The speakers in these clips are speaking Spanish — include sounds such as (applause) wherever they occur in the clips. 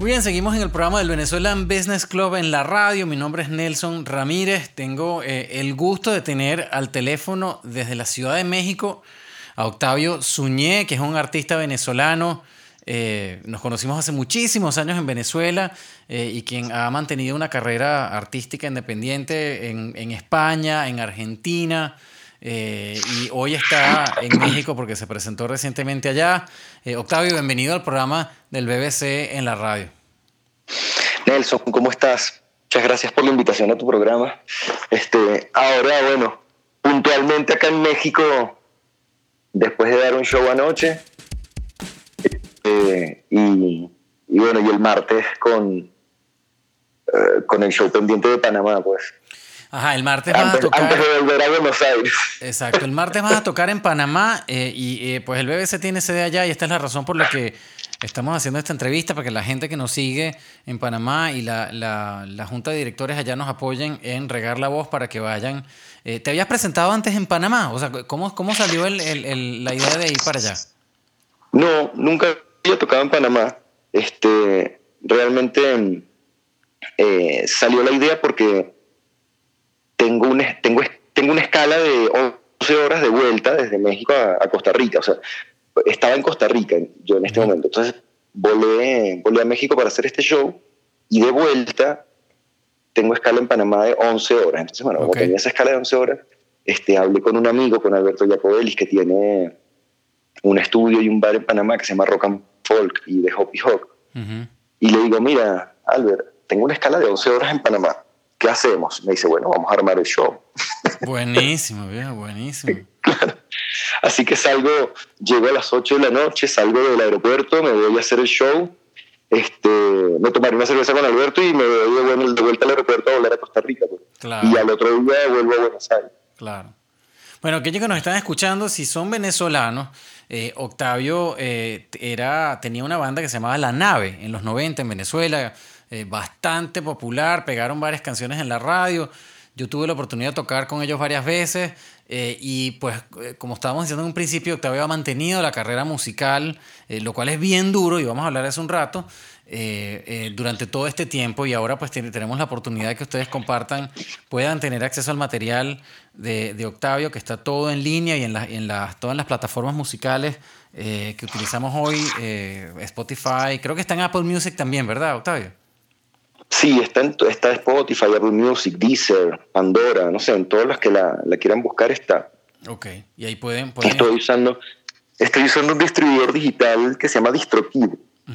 Muy bien, seguimos en el programa del Venezuelan Business Club en la radio. Mi nombre es Nelson Ramírez. Tengo eh, el gusto de tener al teléfono desde la Ciudad de México a Octavio Suñé, que es un artista venezolano. Eh, nos conocimos hace muchísimos años en Venezuela eh, y quien ha mantenido una carrera artística independiente en, en España, en Argentina. Y hoy está en México porque se presentó recientemente allá. Octavio, bienvenido al programa del BBC en la radio. Nelson, ¿cómo estás? Muchas gracias por la invitación a tu programa. Este, ahora, bueno, puntualmente acá en México, después de dar un show anoche, eh, y, bueno, y el martes con, eh, con el show pendiente de Panamá, pues. Ajá, el martes vas a tocar. Antes de volver a Buenos Aires. Exacto, el martes vas a tocar en Panamá eh, y pues el BBC tiene sede allá y esta es la razón por la que Estamos haciendo esta entrevista para que la gente que nos sigue en Panamá y la, la, junta de directores allá nos apoyen en regar la voz para que vayan. Eh, ¿Te habías presentado antes en Panamá? O sea, ¿cómo, cómo salió el, el, la idea de ir para allá? No, nunca había tocado en Panamá. Este, realmente eh, salió la idea porque tengo, un, tengo, tengo una escala de 11 horas de vuelta desde México a, a Costa Rica. O sea, estaba en Costa Rica yo en este momento. Entonces volé, volé a México para hacer este show y de vuelta tengo escala en Panamá de 11 horas. Entonces, bueno, como tenía esa escala de 11 horas, este, hablé con un amigo, con Alberto Jacobelis, que tiene un estudio y un bar en Panamá que se llama Rock and Folk y de Hoppy Hop. Y le digo, mira, Albert, tengo una escala de 11 horas en Panamá. ¿Qué hacemos? Me dice, bueno, vamos a armar el show. (laughs) Buenísimo, viejo, buenísimo. claro. Así que salgo, llego a las 8 de la noche, salgo del aeropuerto, me voy a hacer el show, este, me tomaré una cerveza con Alberto y me voy de, vuelta al aeropuerto a volver a Costa Rica. Pues. Y al otro día vuelvo a Buenos Aires. Claro. Bueno, aquellos que nos están escuchando, si son venezolanos, eh, Octavio eh, era, tenía una banda que se llamaba La Nave en los 90 en Venezuela, eh, bastante popular, pegaron varias canciones en la radio. Yo tuve la oportunidad de tocar con ellos varias veces. Eh, y pues, eh, como estábamos diciendo en un principio, Octavio ha mantenido la carrera musical, lo cual es bien duro, y vamos a hablar de eso un rato, durante todo este tiempo. Y ahora pues tenemos la oportunidad de que ustedes compartan, puedan tener acceso al material de, de Octavio, que está todo en línea y en, la, en las, todas las plataformas musicales que utilizamos hoy, Spotify, creo que está en Apple Music también, ¿verdad, Octavio? Sí, está en está Spotify, Apple Music, Deezer, Pandora, no sé, en todas las que la, quieran buscar está. Ok, y ahí pueden... Estoy, usando, estoy usando un distribuidor digital que se llama DistroKid.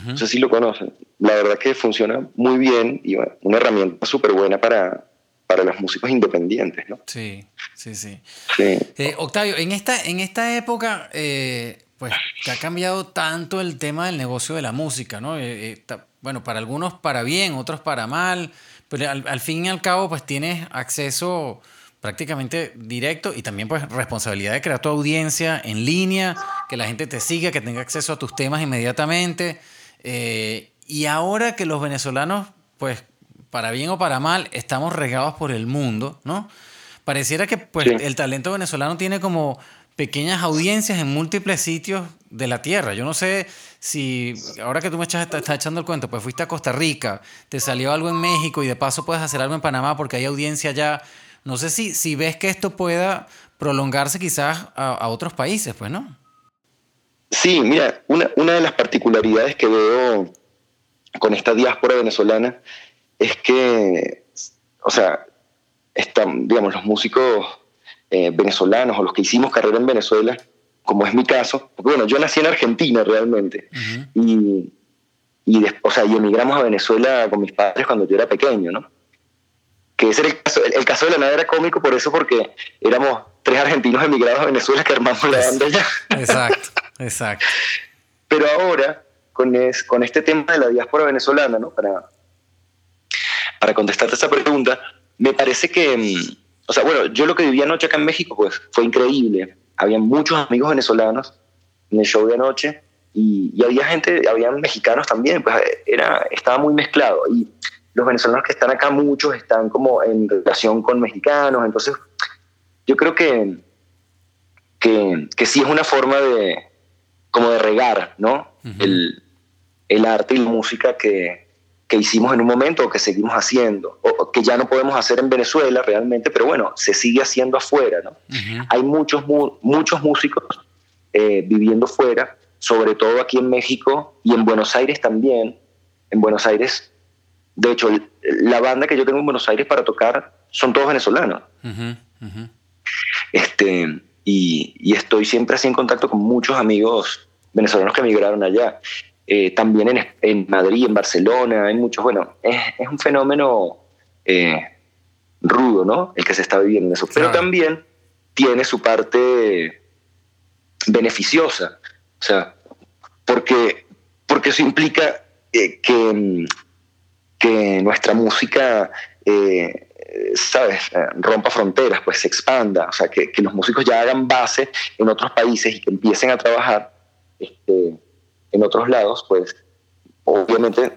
No sé si lo conocen. La verdad que funciona muy bien y una herramienta súper buena para, para los músicos independientes, ¿no? Sí, sí, sí. Eh, Octavio, en esta, en esta época, eh, pues, que ha cambiado tanto el tema del negocio de la música, ¿no? Eh, bueno, para algunos para bien, otros para mal, pero al, fin y al cabo pues tienes acceso prácticamente directo y también pues responsabilidad de crear tu audiencia en línea, que la gente te siga, que tenga acceso a tus temas inmediatamente. Eh, y ahora que los venezolanos pues para bien o para mal estamos regados por el mundo, ¿no? Pareciera que pues el talento venezolano tiene como pequeñas audiencias en múltiples sitios de la tierra. Yo no sé si ahora que tú me estás, echando el cuento, pues fuiste a Costa Rica, te salió algo en México y de paso puedes hacer algo en Panamá porque hay audiencia allá. No sé si, si ves que esto pueda prolongarse quizás a, otros países, pues, ¿no? Sí, mira, una, una de las particularidades que veo con esta diáspora venezolana es que, o sea, están, digamos, los músicos eh, venezolanos o los que hicimos carrera en Venezuela, como es mi caso, porque bueno, yo nací en Argentina realmente, y, y, o sea, y emigramos a Venezuela con mis padres cuando yo era pequeño, ¿no? Que ese era el caso, el, caso de la nada era cómico por eso, porque éramos tres argentinos emigrados a Venezuela que armamos la banda allá. Exacto, exacto. Pero ahora, con, es, con este tema de la diáspora venezolana, ¿no? Para, para contestarte esa pregunta, me parece que mm, o sea, bueno, yo lo que viví anoche acá en México, pues fue increíble. Había muchos amigos venezolanos en el show de anoche y, había gente, había mexicanos también, pues era, estaba muy mezclado. Y los venezolanos que están acá, muchos están como en relación con mexicanos, entonces yo creo que, que, que sí es una forma de, como de regar, ¿no? el, el, arte y la música que, que hicimos en un momento o que seguimos haciendo, o, que ya no podemos hacer en Venezuela realmente, pero bueno, se sigue haciendo afuera. ¿no? Hay muchos, muchos músicos eh, viviendo fuera, sobre todo aquí en México y en Buenos Aires también. En Buenos Aires, de hecho, la banda que yo tengo en Buenos Aires para tocar son todos venezolanos. Este, y, estoy siempre así en contacto con muchos amigos venezolanos que emigraron allá. Eh, también en, en, Madrid, en Barcelona, hay muchos. Bueno, es, es un fenómeno eh, rudo, ¿no? El que se está viviendo en eso. Pero también tiene su parte beneficiosa. O sea, porque, porque eso implica eh, que, que nuestra música ¿sabes?, rompa fronteras, pues se expanda, o sea, que, los músicos ya hagan base en otros países y que empiecen a trabajar este, en otros lados, pues obviamente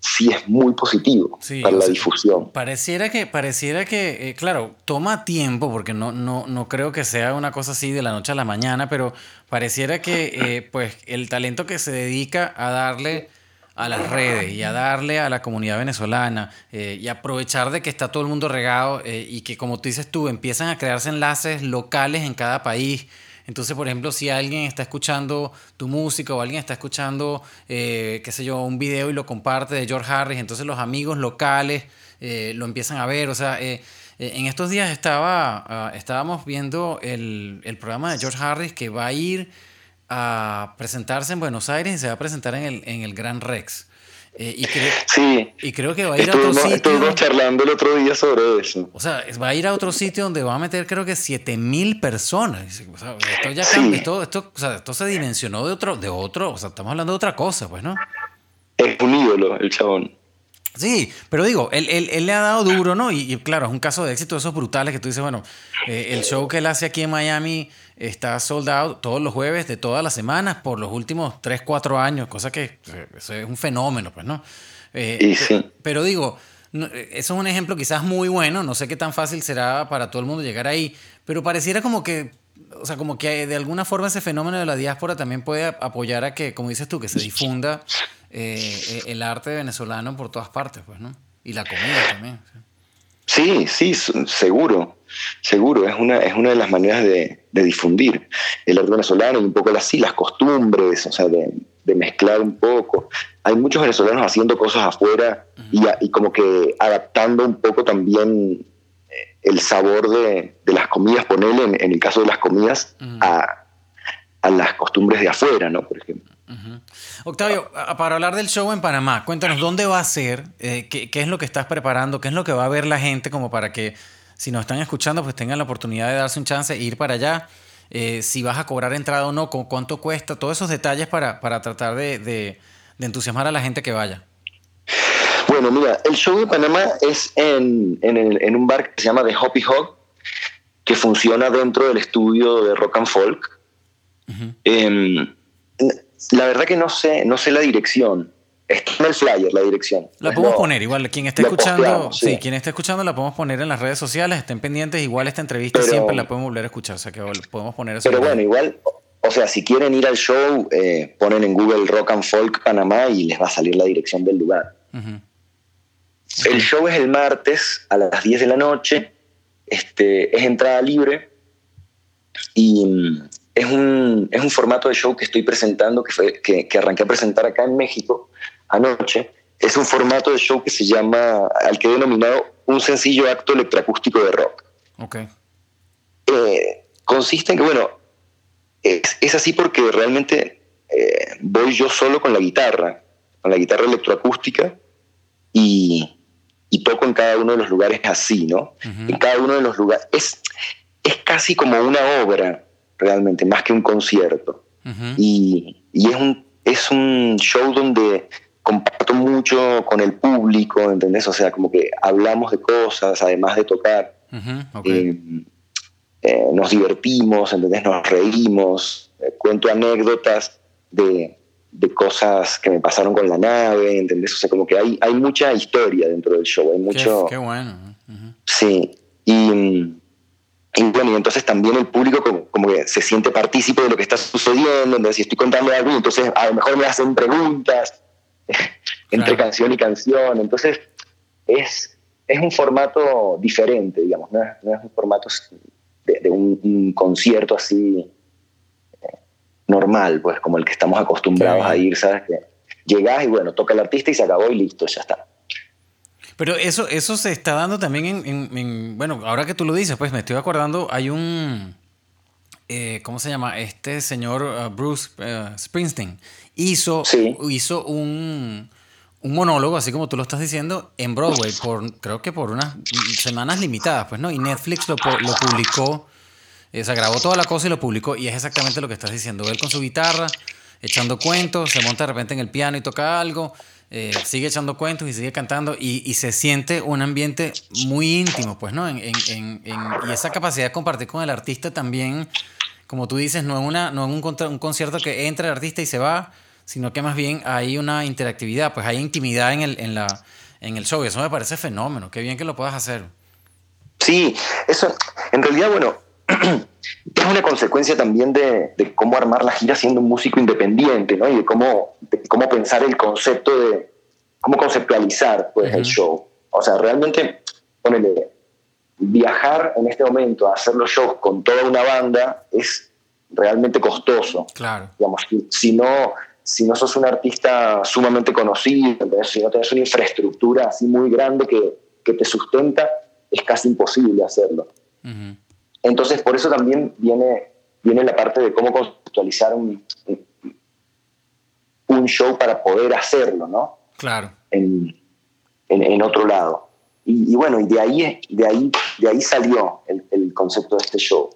sí es muy positivo para la difusión. Pareciera que, pareciera que eh, claro, toma tiempo, porque no, no, no creo que sea una cosa así de la noche a la mañana, pero pareciera que eh, pues el talento que se dedica a darle a las redes y a darle a la comunidad venezolana eh, y aprovechar de que está todo el mundo regado eh, y que como tú dices tú, empiezan a crearse enlaces locales en cada país. Entonces, por ejemplo, si alguien está escuchando tu música o alguien está escuchando, eh, qué sé yo, un video y lo comparte de George Harris, entonces los amigos locales lo empiezan a ver. O sea, en estos días estaba, ah, estábamos viendo el, el programa de George Harris que va a ir a presentarse en Buenos Aires y se va a presentar en el, en el Gran Rex. Eh, y, sí, y creo que va a ir a otro sitio. Estuvimos charlando el otro día sobre eso. O sea, va a ir a otro sitio donde va a meter creo que 7000 personas. O sea, esto ya esto, esto, o sea, esto se dimensionó de otro, de otro, o sea, estamos hablando de otra cosa, pues, ¿no? Es un ídolo el chabón. Sí, pero digo, él, él, él, le ha dado duro, ¿no? Y, claro, es un caso de éxito de esos brutales que tú dices, bueno, eh, el show que él hace aquí en Miami está soldado todos los jueves de todas las semanas por los últimos 3, 4 años, cosa que eh, eso es un fenómeno, pues, ¿no? Eh, sí. Pero digo, eso es un ejemplo quizás muy bueno, no sé qué tan fácil será para todo el mundo llegar ahí, pero pareciera como que o sea, como que de alguna forma ese fenómeno de la diáspora también puede apoyar a que, como dices tú, que se difunda eh, el arte venezolano por todas partes, pues, ¿no? Y la comida también. Sí, sí, seguro, seguro. Es una, es una de las maneras de, difundir el arte venezolano y un poco así, las costumbres, o sea, de, mezclar un poco. Hay muchos venezolanos haciendo cosas afuera y, como que adaptando un poco también eh, el sabor de, las comidas, ponerle en, el caso de las comidas a, a, las costumbres de afuera, ¿no? Por ejemplo. Octavio, para hablar del show en Panamá, cuéntanos dónde va a ser, eh, qué, es lo que estás preparando, qué es lo que va a ver la gente como para que si nos están escuchando pues tengan la oportunidad de darse un chance e ir para allá, eh, si vas a cobrar entrada o no, cuánto cuesta, todos esos detalles para, tratar de, entusiasmar a la gente que vaya. Bueno, mira, el show de Panamá es en, un bar que se llama The Hoppy Hog, que funciona dentro del estudio de Rock and Folk. La verdad que no sé, no sé la dirección. Está en el flyer la dirección. La podemos poner, igual quien esté escuchando, sí. quien esté escuchando la podemos poner en las redes sociales, estén pendientes, igual esta entrevista siempre la podemos volver a escuchar, o sea que podemos poner eso. Pero bueno, igual, o sea, si quieren ir al show, eh, ponen en Google Rock and Folk Panamá y les va a salir la dirección del lugar. El show es el martes a las 10 de la noche, este, es entrada libre y mm, es un, es un formato de show que estoy presentando, que, fue, que, que, arranqué a presentar acá en México anoche. Es un formato de show que se llama, al que he denominado un sencillo acto electroacústico de rock. Okay. Eh, consiste en que, bueno, es, es así porque realmente eh, voy yo solo con la guitarra, con la guitarra electroacústica y, y toco en cada uno de los lugares así, ¿no? En cada uno de los lugares. Es, es casi como una obra realmente, más que un concierto. y, y, es, un, es un show donde comparto mucho con el público, ¿entendés? O sea, como que hablamos de cosas, además de tocar. Eh, eh, nos divertimos, ¿entendés? Nos reímos, eh, cuento anécdotas de, de, cosas que me pasaron con la nave, ¿entendés? O sea, como que hay, hay mucha historia dentro del show, hay mucho... Qué, bueno. Sí, y y bueno, y entonces también el público como, que se siente partícipe de lo que está sucediendo, entonces si estoy contando algo, entonces a lo mejor me hacen preguntas. (laughs) entre canción y canción. Entonces, es, es un formato diferente, digamos, no es, un formato de, un, concierto así eh, normal, pues como el que estamos acostumbrados a ir, ¿sabes? Que llegás y bueno, toca el artista y se acabó y listo, ya está. Pero eso, eso se está dando también en, bueno, ahora que tú lo dices, pues me estoy acordando, hay un, eh, ¿cómo se llama? Este señor uh, Bruce uh, Springsteen hizo, hizo un, un, monólogo, así como tú lo estás diciendo, en Broadway, por, creo que por unas semanas limitadas, pues, ¿no? Y Netflix lo, lo publicó, eh, se grabó toda la cosa y lo publicó, y es exactamente lo que estás diciendo. Él con su guitarra, echando cuentos, se monta de repente en el piano y toca algo, eh, sigue echando cuentos y sigue cantando y, se siente un ambiente muy íntimo, pues, ¿no? En, y esa capacidad de compartir con el artista también, como tú dices, no es, una, no es un, un concierto que entra el artista y se va, sino que más bien hay una interactividad, pues hay intimidad en el, en la, en el show y eso me parece fenómeno, qué bien que lo puedas hacer. Sí, eso, en realidad, bueno, (clears throat) es una consecuencia también de, cómo armar la gira siendo un músico independiente, ¿no? Y de cómo, cómo pensar el concepto de, cómo conceptualizar pues, el show. O sea, realmente, ponele, viajar en este momento a hacer los shows con toda una banda es realmente costoso. Claro. Digamos, si no, si no sos un artista sumamente conocido, si no tenés una infraestructura así muy grande que, que te sustenta, es casi imposible hacerlo. Entonces, por eso también viene, viene la parte de cómo conceptualizar un, un show para poder hacerlo, ¿no? Claro. En, en, otro lado. Y, bueno, y de ahí, de ahí, de ahí salió el, el, concepto de este show.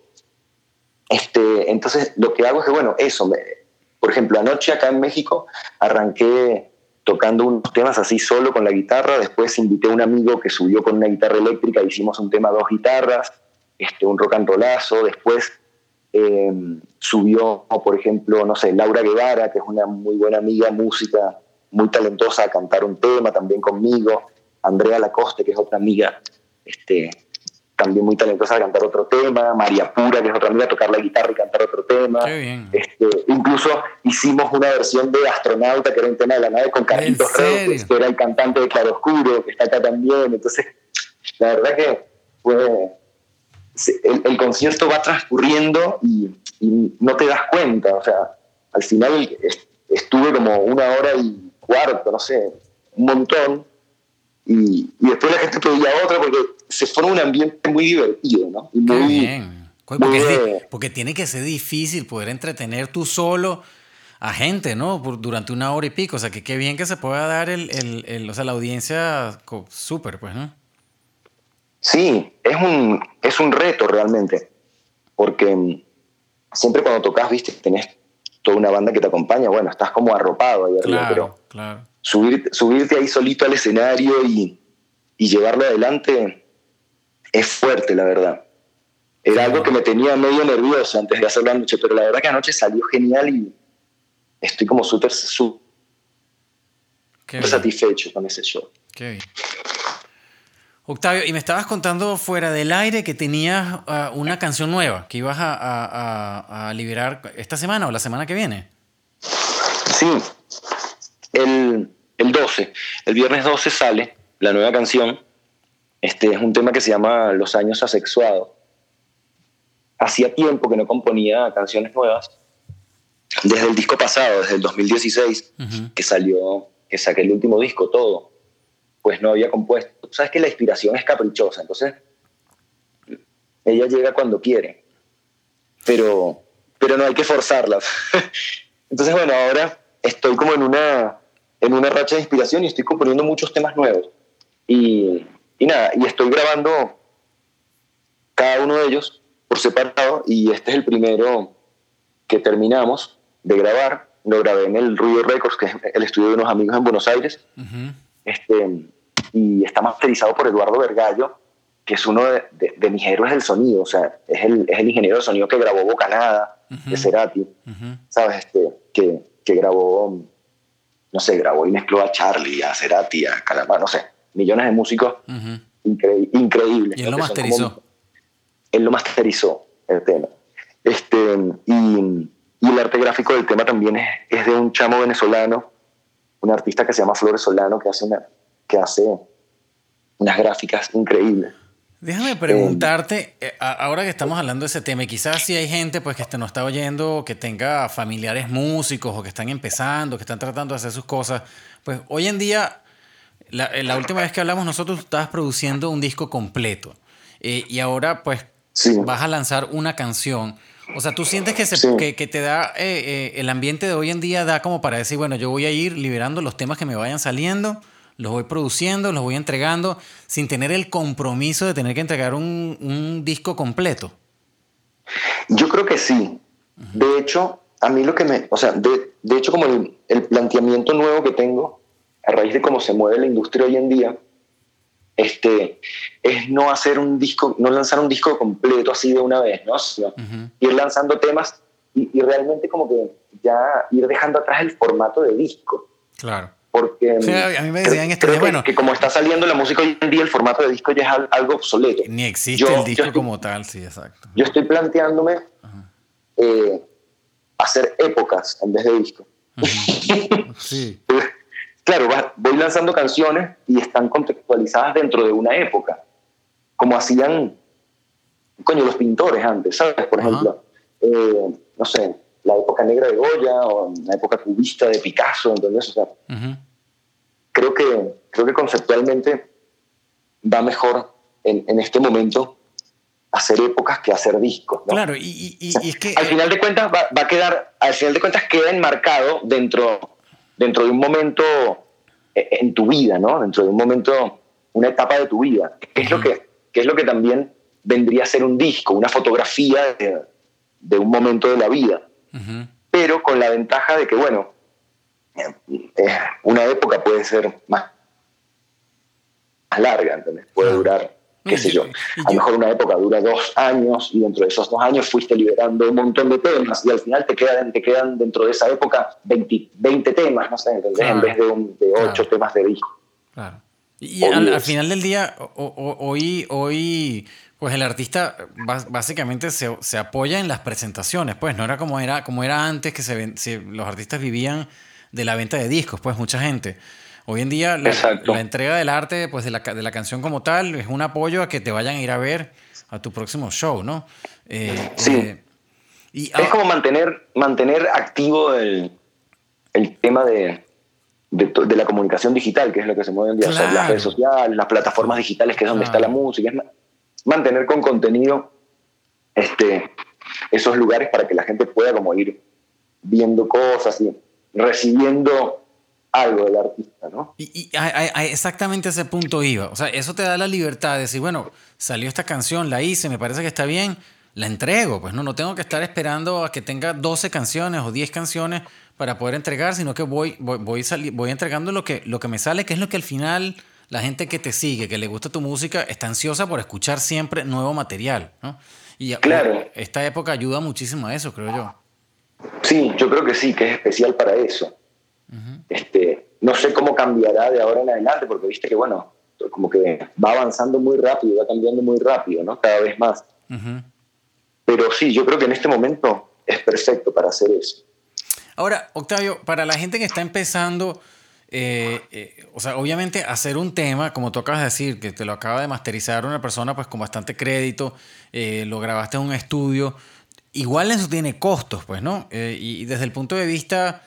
Este, entonces, lo que hago es que, bueno, eso, por ejemplo, anoche acá en México arranqué tocando unos temas así solo con la guitarra, después invité a un amigo que subió con una guitarra eléctrica, hicimos un tema dos guitarras, este, un rock and rollazo, después eh, subió, por ejemplo, no sé, Laura Guevara, que es una muy buena amiga, música, muy talentosa, a cantar un tema también conmigo, Andrea Lacoste, que es otra amiga, este, también muy talentosa a cantar otro tema, María Pura, que es otra amiga, a tocar la guitarra y cantar otro tema. Este, incluso hicimos una versión de Astronauta, que era un tema de la nave con Carlitos Reyes, que era el cantante de Claroscuro, que está acá también. Entonces, la verdad que fue, el, concierto va transcurriendo y, no te das cuenta. O sea, al final estuve como una hora y cuarto, no sé, un montón. Y, después la gente pedía otra porque se forma un ambiente muy divertido, ¿no? muy, bien. Porque, tiene que ser difícil poder entretener tú solo a gente, ¿no? durante una hora y pico. O sea, que qué bien que se pueda dar el, el, o sea, la audiencia súper, pues, ¿no? Sí, es un, es un reto realmente, porque mm, siempre cuando tocas, viste, tenés toda una banda que te acompaña, bueno, estás como arropado ahí arriba, pero claro. subirte ahí solito al escenario y, llevarlo adelante es fuerte, la verdad. Era algo que me tenía medio nervioso antes de hacer la noche, pero la verdad que anoche salió genial y estoy como súper satisfecho con ese show. Qué Octavio, y me estabas contando fuera del aire que tenías ah, una canción nueva que ibas a, liberar esta semana o la semana que viene. Sí, el, 12, el viernes 12 sale la nueva canción. Este es un tema que se llama Los años asexuados. Hacía tiempo que no componía canciones nuevas. Desde el disco pasado, desde el 2016, que salió, que saqué el último disco, todo pues no había compuesto. Sabes que la inspiración es caprichosa, entonces ella llega cuando quiere, pero, pero no hay que forzarla. (laughs) entonces, bueno, ahora estoy como en una, en una racha de inspiración y estoy componiendo muchos temas nuevos. Y, y nada, y estoy grabando cada uno de ellos por separado y este es el primero que terminamos de grabar. Lo grabé en el Ruido Records, que es el estudio de unos amigos en Buenos Aires. este, y está masterizado por Eduardo Vergallo, que es uno de, mis héroes del sonido, o sea, es el, es el ingeniero de sonido que grabó Bocanada de Cerati, ¿sabes? Este, que, que, grabó, no sé, grabó y mezcló a Charlie, a Cerati, a Calamar, no sé, millones de músicos increíbles. Y él lo masterizó. él lo masterizó, el tema. Este, y, y, el arte gráfico del tema también es, es de un chamo venezolano una artista que se llama Flores Solano que hace, una, que hace unas gráficas increíbles. Déjame preguntarte, eh, ahora que estamos hablando de ese tema, y quizás si hay gente pues, que te nos está oyendo, que tenga familiares músicos o que están empezando, que están tratando de hacer sus cosas, pues hoy en día, la, eh, la última vez que hablamos nosotros estabas produciendo un disco completo eh, y ahora pues vas a lanzar una canción. O sea, ¿tú sientes que, se, que, que, te da el ambiente de hoy en día, da como para decir, bueno, yo voy a ir liberando los temas que me vayan saliendo? Los voy produciendo, los voy entregando sin tener el compromiso de tener que entregar un, disco completo? Yo creo que sí. De hecho, a mí lo que me, o sea, de, hecho como el, planteamiento nuevo que tengo a raíz de cómo se mueve la industria hoy en día, este, es no hacer un disco, no lanzar un disco completo así de una vez, ¿no? ir lanzando temas y, y, realmente como que ya ir dejando atrás el formato de disco. Claro porque a mí me decían este bueno, que como está saliendo la música hoy en día, el formato de disco ya es algo obsoleto. Ni existe el disco como tal, sí, exacto. Yo estoy planteándome eh, hacer épocas en vez de disco. (laughs) sí. claro, voy lanzando canciones y están contextualizadas dentro de una época, como hacían, coño, los pintores antes, ¿sabes? Por ejemplo, eh, no sé, la época negra de Goya o la época cubista de Picasso, ¿entendés? O sea, creo, que, creo que conceptualmente va mejor en, en, este momento hacer épocas que hacer discos. ¿no? Claro, y, y, es que... Al final de cuentas va, va, a quedar, al final de cuentas queda enmarcado dentro, dentro de un momento e, en tu vida, ¿no? Dentro de un momento, una etapa de tu vida. ¿Qué es, lo, que, es lo que también vendría a ser un disco, una fotografía de, de un momento de la vida pero con la ventaja de que, bueno, eh, una época puede ser más, larga, ¿entendés? Puede durar, qué sé yo, a lo mejor una época dura dos años y dentro de esos dos años fuiste liberando un montón de temas y al final te quedan, te quedan dentro de esa época 20, 20 temas, no sé, ¿entendés? En vez de, un, de 8 temas de disco. Claro. Y al, final del día, hoy, hoy pues el artista básicamente se, se, apoya en las presentaciones, pues no era como era, como era antes que se, los artistas vivían de la venta de discos, pues mucha gente. Hoy en día la, entrega del arte, pues de la, de la, canción como tal, es un apoyo a que te vayan a ir a ver a tu próximo show, ¿no? Eh, sí. Eh, y, es como mantener, mantener activo el, el tema de, de, la comunicación digital, que es lo que se mueve hoy en día. las redes sociales, las plataformas digitales, que es donde está la música mantener con contenido este, esos lugares para que la gente pueda como ir viendo cosas y recibiendo algo del artista, ¿no? Y, exactamente ese punto iba. O sea, eso te da la libertad de decir, bueno, salió esta canción, la hice, me parece que está bien, la entrego. Pues no, no tengo que estar esperando a que tenga 12 canciones o 10 canciones para poder entregar, sino que voy, voy, voy, voy entregando lo que, lo que me sale, que es lo que al final la gente que te sigue, que le gusta tu música, está ansiosa por escuchar siempre nuevo material, ¿no? Y claro. esta época ayuda muchísimo a eso, creo yo. Sí, yo creo que sí, que es especial para eso. este, no sé cómo cambiará de ahora en adelante, porque viste que, bueno, como que va avanzando muy rápido, va cambiando muy rápido, ¿no? Cada vez más. Pero sí, yo creo que en este momento es perfecto para hacer eso. Ahora, Octavio, para la gente que está empezando, eh, eh, o sea, obviamente hacer un tema, como tú de decir, que te lo acaba de masterizar una persona pues con bastante crédito, eh, lo grabaste en un estudio, igual eso tiene costos, pues, ¿no? y desde el punto de vista,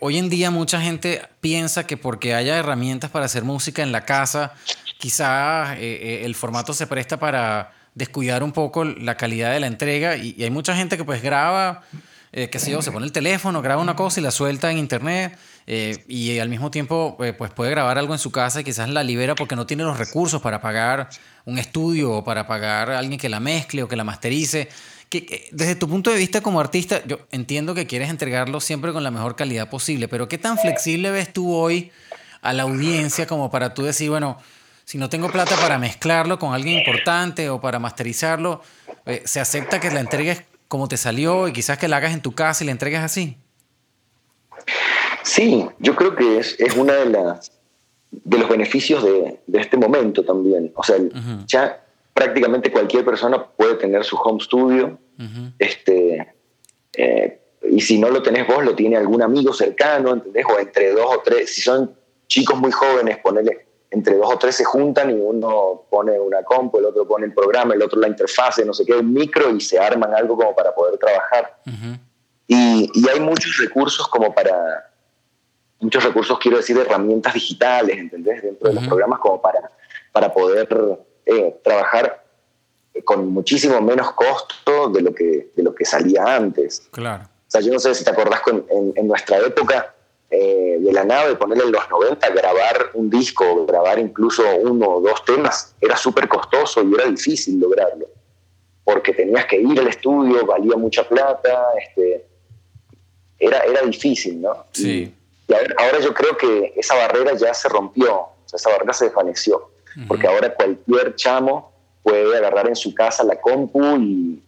hoy en día mucha gente piensa que porque haya herramientas para hacer música en la casa, quizás el formato se presta para descuidar un poco la calidad de la entrega y hay mucha gente que pues graba, qué sé yo, se pone el teléfono, graba una cosa y la suelta en internet eh, y al mismo tiempo eh, pues puede grabar algo en su casa y quizás la libera porque no tiene los recursos para pagar un estudio o para pagar a alguien que la mezcle o que la masterice. Que, desde tu punto de vista como artista, yo entiendo que quieres entregarlo siempre con la mejor calidad posible, pero ¿qué tan flexible ves tú hoy a la audiencia como para tú decir, bueno, si no tengo plata para mezclarlo con alguien importante o para masterizarlo, eh, ¿se acepta que la entregues como te salió y quizás que la hagas en tu casa y la entregues así? Sí, yo creo que es, es una de las de los beneficios de, de este momento también. O sea, ya prácticamente cualquier persona puede tener su home studio, este, eh, y si no lo tenés vos, lo tiene algún amigo cercano, ¿entendés? O entre dos o tres, si son chicos muy jóvenes, ponele, entre dos o tres se juntan y uno pone una compu, el otro pone el programa, el otro la interfase, no sé qué, un micro y se arman algo como para poder trabajar. y, y, hay muchos recursos como para, muchos recursos, quiero decir, herramientas digitales, ¿entendés? Dentro de los programas como para, para poder eh, trabajar con muchísimo menos costo de lo que, de lo que salía antes. Claro. O sea, yo no sé si te acordás en, en nuestra época eh, de la nave, ponerle en los 90, grabar un disco, grabar incluso uno o dos temas, era súper costoso y era difícil lograrlo, porque tenías que ir al estudio, valía mucha plata, este, era, era difícil, ¿no? Sí. Y, ahora yo creo que esa barrera ya se rompió, o sea, esa barrera se desvaneció, porque ahora cualquier chamo puede agarrar en su casa la compu y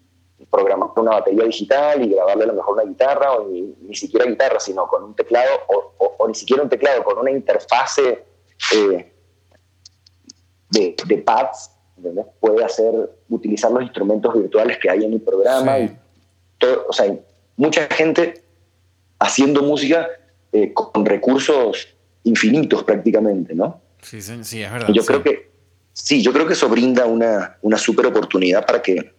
programar una batería digital y grabarle a lo mejor una guitarra, o ni, siquiera guitarra, sino con un teclado, o, ni siquiera un teclado, con una interfase eh, de, pads, puede hacer, utilizar los instrumentos virtuales que hay en el programa. Y todo, o sea, mucha gente haciendo música eh, con recursos infinitos prácticamente, ¿no? Sí, sí, es verdad. yo creo que, sí, yo creo que eso brinda una, una super oportunidad para que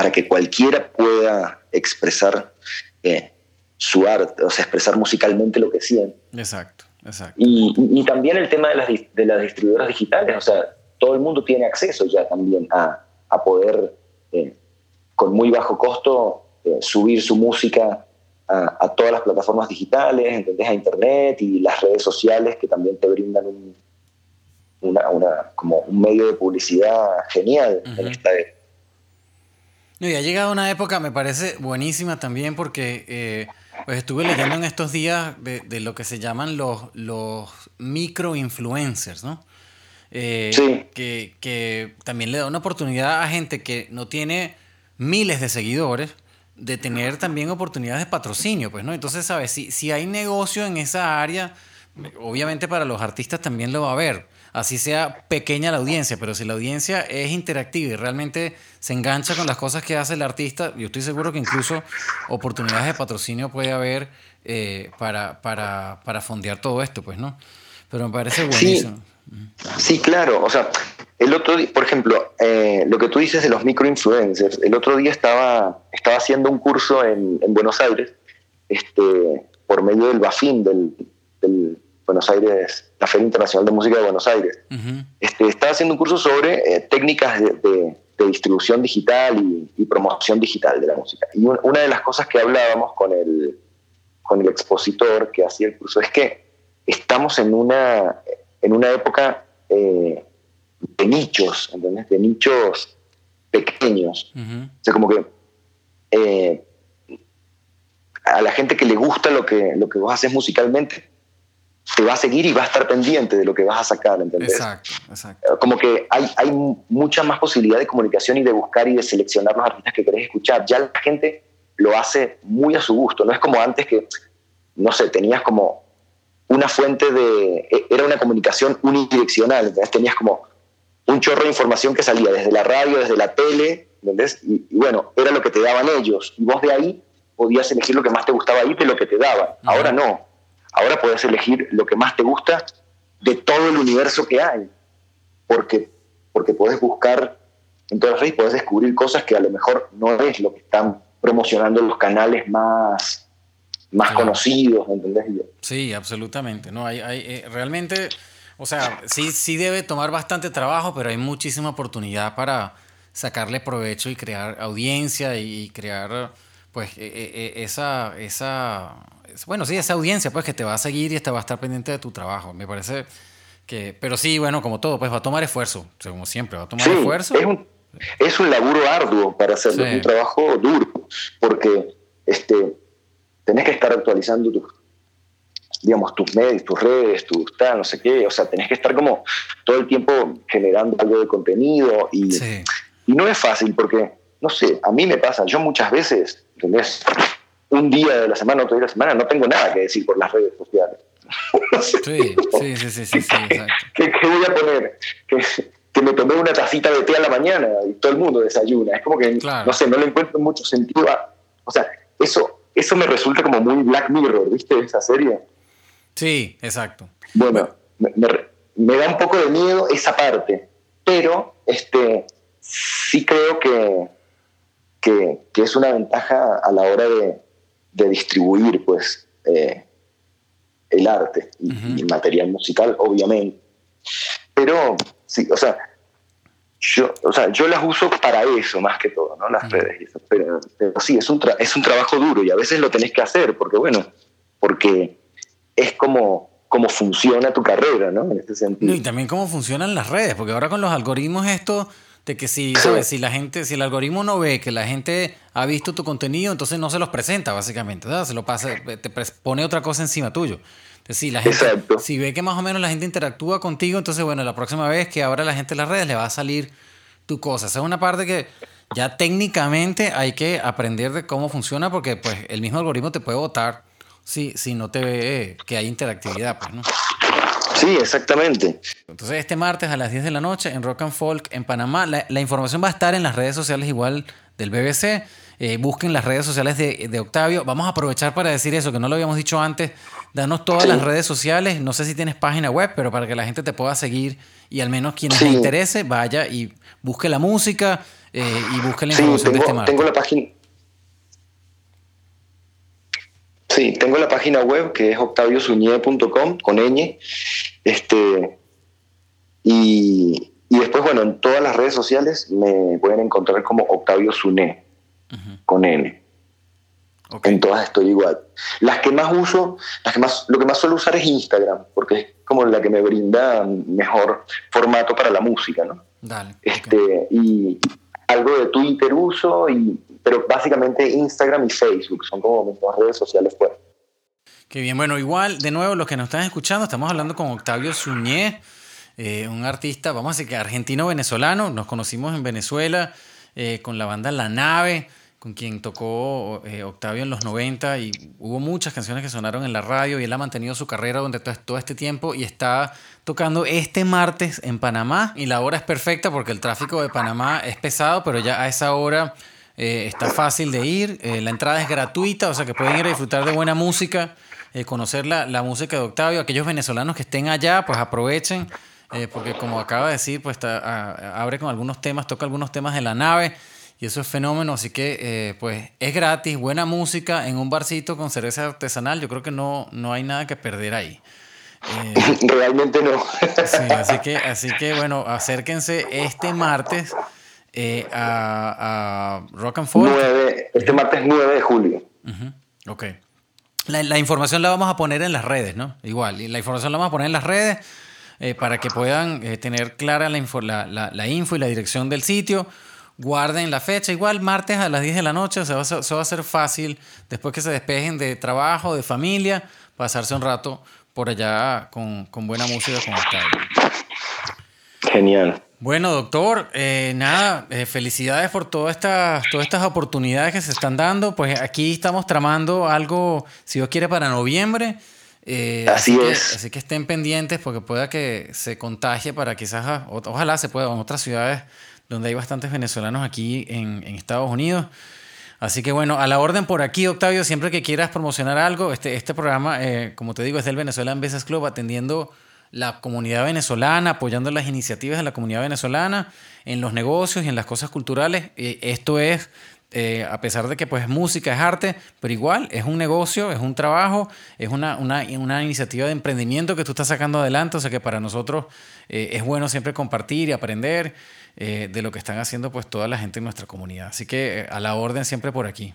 para que cualquiera pueda expresar eh, su arte, o sea, expresar musicalmente lo que siente. Exacto, exacto. Y, también el tema de las, de las, distribuidoras digitales, o sea, todo el mundo tiene acceso ya también a, a poder, eh, con muy bajo costo, eh, subir su música a, a, todas las plataformas digitales, ¿entendés? a internet y las redes sociales que también te brindan un, una, una, como un medio de publicidad genial en esta época. No, y ha llegado una época, me parece buenísima también, porque eh, pues estuve leyendo en estos días de, lo que se llaman los, los micro-influencers, ¿no? Eh, sí. que, que, también le da una oportunidad a gente que no tiene miles de seguidores de tener también oportunidades de patrocinio, pues, ¿no? Entonces, ¿sabes? Si, si hay negocio en esa área, obviamente para los artistas también lo va a haber así sea pequeña la audiencia, pero si la audiencia es interactiva y realmente se engancha con las cosas que hace el artista, yo estoy seguro que incluso oportunidades de patrocinio puede haber eh, para, para, para fondear todo esto, pues, ¿no? Pero me parece buenísimo. Sí, claro, o sea, el otro día, por ejemplo, eh, lo que tú dices de los microinfluencers, el otro día estaba, estaba haciendo un curso en, en Buenos Aires, este, por medio del BAFIN, del, del Buenos Aires, la Feria Internacional de Música de Buenos Aires. este, estaba haciendo un curso sobre eh, técnicas de, distribución digital y, promoción digital de la música. Y una de las cosas que hablábamos con el, con el expositor que hacía el curso es que estamos en una, en una época eh, de nichos, ¿entendés? De nichos pequeños. O sea, como que eh, a la gente que le gusta lo que, lo que vos haces musicalmente, te va a seguir y va a estar pendiente de lo que vas a sacar, ¿entendés? Exacto, exacto. Como que hay, hay mucha más posibilidad de comunicación y de buscar y de seleccionar los artistas que querés escuchar. Ya la gente lo hace muy a su gusto, no es como antes que, no sé, tenías como una fuente de... E, era una comunicación unidireccional, ¿entendés? Tenías como un chorro de información que salía desde la radio, desde la tele, ¿entendés? Y, bueno, era lo que te daban ellos. Y vos de ahí podías elegir lo que más te gustaba ahí de lo que te daban. Ahora no Ahora puedes elegir lo que más te gusta de todo el universo que hay, porque, porque puedes buscar en todas las redes, puedes descubrir cosas que a lo mejor no es lo que están promocionando los canales más, más conocidos, ¿entendés? Sí, absolutamente. No, hay, hay eh, realmente, o sea, sí, sí debe tomar bastante trabajo, pero hay muchísima oportunidad para sacarle provecho y crear audiencia y crear, pues, e, e, e, esa, esa bueno, sí, esa audiencia pues que te va a seguir y te va a estar pendiente de tu trabajo. Me parece que, pero sí, bueno, como todo, pues va a tomar esfuerzo, como siempre, va a tomar esfuerzo. Es un, es un laburo arduo para hacerlo, es un trabajo duro, porque este, tenés que estar actualizando tus, digamos, tus medios, tus redes, tus tal, no sé qué, o sea, tenés que estar como todo el tiempo generando algo de contenido y, y no es fácil porque, no sé, a mí me pasa, yo muchas veces, ¿entendés? un día de la semana, otro día de la semana, no tengo nada que decir por las redes sociales. Sí, sí, sí, sí, sí, (laughs) ¿Qué, voy a poner? Que, me tomé una tacita de té a la mañana y todo el mundo desayuna. Es como que, no sé, no le encuentro mucho sentido a... O sea, eso eso me resulta como muy Black Mirror, ¿viste? Esa serie. Sí, exacto. Bueno, me, da un poco de miedo esa parte, pero este, sí creo que, que, es una ventaja a la hora de, distribuir pues, eh, el arte y, material musical, obviamente. Pero, sí, o sea, yo, o sea, yo las uso para eso más que todo, ¿no? Las redes. Pero, pero, sí, es un, es un trabajo duro y a veces lo tenés que hacer porque, bueno, porque es como, como funciona tu carrera, ¿no? En este sentido. y también cómo funcionan las redes, porque ahora con los algoritmos esto de que si, si la gente, si el algoritmo no ve que la gente ha visto tu contenido, entonces no se los presenta, básicamente, ¿verdad? Se lo pasa, te pone otra cosa encima tuyo. Entonces, si la gente, si ve que más o menos la gente interactúa contigo, entonces, bueno, la próxima vez que abra la gente en las redes le va a salir tu cosa. Esa es una parte que ya técnicamente hay que aprender de cómo funciona, porque pues el mismo algoritmo te puede votar si, si no te ve que hay interactividad, pues, ¿no? Sí, exactamente. Entonces, este martes a las 10 de la noche en Rock and Folk en Panamá. La, información va a estar en las redes sociales igual del BBC. Eh, busquen las redes sociales de, Octavio. Vamos a aprovechar para decir eso, que no lo habíamos dicho antes. Danos todas las redes sociales. No sé si tienes página web, pero para que la gente te pueda seguir y al menos quienes le interese, vaya y busque la música eh, y busque la información de este martes. Tengo la página Sí, tengo la página web que es octaviosuñé.com con ñ. Este, y, después, bueno, en todas las redes sociales me pueden encontrar como Octavio Suné, con N. En todas estoy igual. Las que más uso, las que más, lo que más suelo usar es Instagram, porque es como la que me brinda mejor formato para la música, ¿no? Dale. Este, Y algo de Twitter uso y pero básicamente Instagram y Facebook son como mis dos redes sociales fuertes. Qué bien, bueno, igual, de nuevo, los que nos están escuchando, estamos hablando con Octavio Suñé, eh, un artista, vamos a decir que argentino-venezolano, nos conocimos en Venezuela eh, con la banda La Nave, con quien tocó eh, Octavio en los 90 y hubo muchas canciones que sonaron en la radio y él ha mantenido su carrera durante todo este tiempo y está tocando este martes en Panamá y la hora es perfecta porque el tráfico de Panamá es pesado, pero ya a esa hora eh, está fácil de ir, eh, la entrada es gratuita, o sea que pueden ir a disfrutar de buena música, eh, conocer la, la, música de Octavio. Aquellos venezolanos que estén allá, pues aprovechen, porque como acaba de decir, pues abre con algunos temas, toca algunos temas de la nave. Y eso es fenómeno, así que pues es gratis, buena música en un barcito con cerveza artesanal, yo creo que no, no hay nada que perder ahí. (laughs) Realmente no. sí, así que, así que bueno, acérquense este martes eh, a, Rock and Folk. este martes 9 de julio. Ok. La, información la vamos a poner en las redes, ¿no? Igual, y la información la vamos a poner en las redes eh, para que puedan eh, tener clara la info, la, la, info y la dirección del sitio. Guarden la fecha, igual martes a las 10 de la noche, o sea, eso va a ser fácil después que se despejen de trabajo, de familia, pasarse un rato por allá con, con buena música con Genial. Bueno, doctor, eh, nada, eh, felicidades por todas estas, todas estas oportunidades que se están dando. Pues aquí estamos tramando algo, si Dios quiere, para noviembre. Eh, así, es. así que estén pendientes porque pueda que se contagie para quizás, ojalá se pueda en otras ciudades donde hay bastantes venezolanos aquí en, en, Estados Unidos. Así que bueno, a la orden por aquí, Octavio, siempre que quieras promocionar algo, este, este programa, como te digo, es del Venezuelan Business Club atendiendo la comunidad venezolana, apoyando las iniciativas de la comunidad venezolana en los negocios y en las cosas culturales. esto es, eh, a pesar de que pues música, es arte, pero igual es un negocio, es un trabajo, es una, una, una iniciativa de emprendimiento que tú estás sacando adelante, o sea que para nosotros eh, es bueno siempre compartir y aprender eh, de lo que están haciendo pues toda la gente en nuestra comunidad. Así que a la orden siempre por aquí.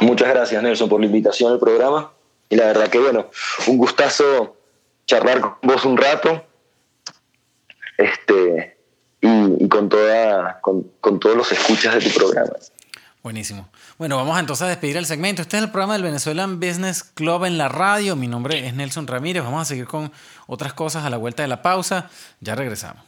Muchas gracias Nelson por la invitación al programa y la verdad que bueno, un gustazo charlar con vos un rato este, y, con, toda, con, todos los escuchas de tu programa. Buenísimo. Bueno, vamos entonces a despedir el segmento. Este es el programa del Venezuelan Business Club en la radio. Mi nombre es Nelson Ramírez. Vamos a seguir con otras cosas a la vuelta de la pausa. Ya regresamos.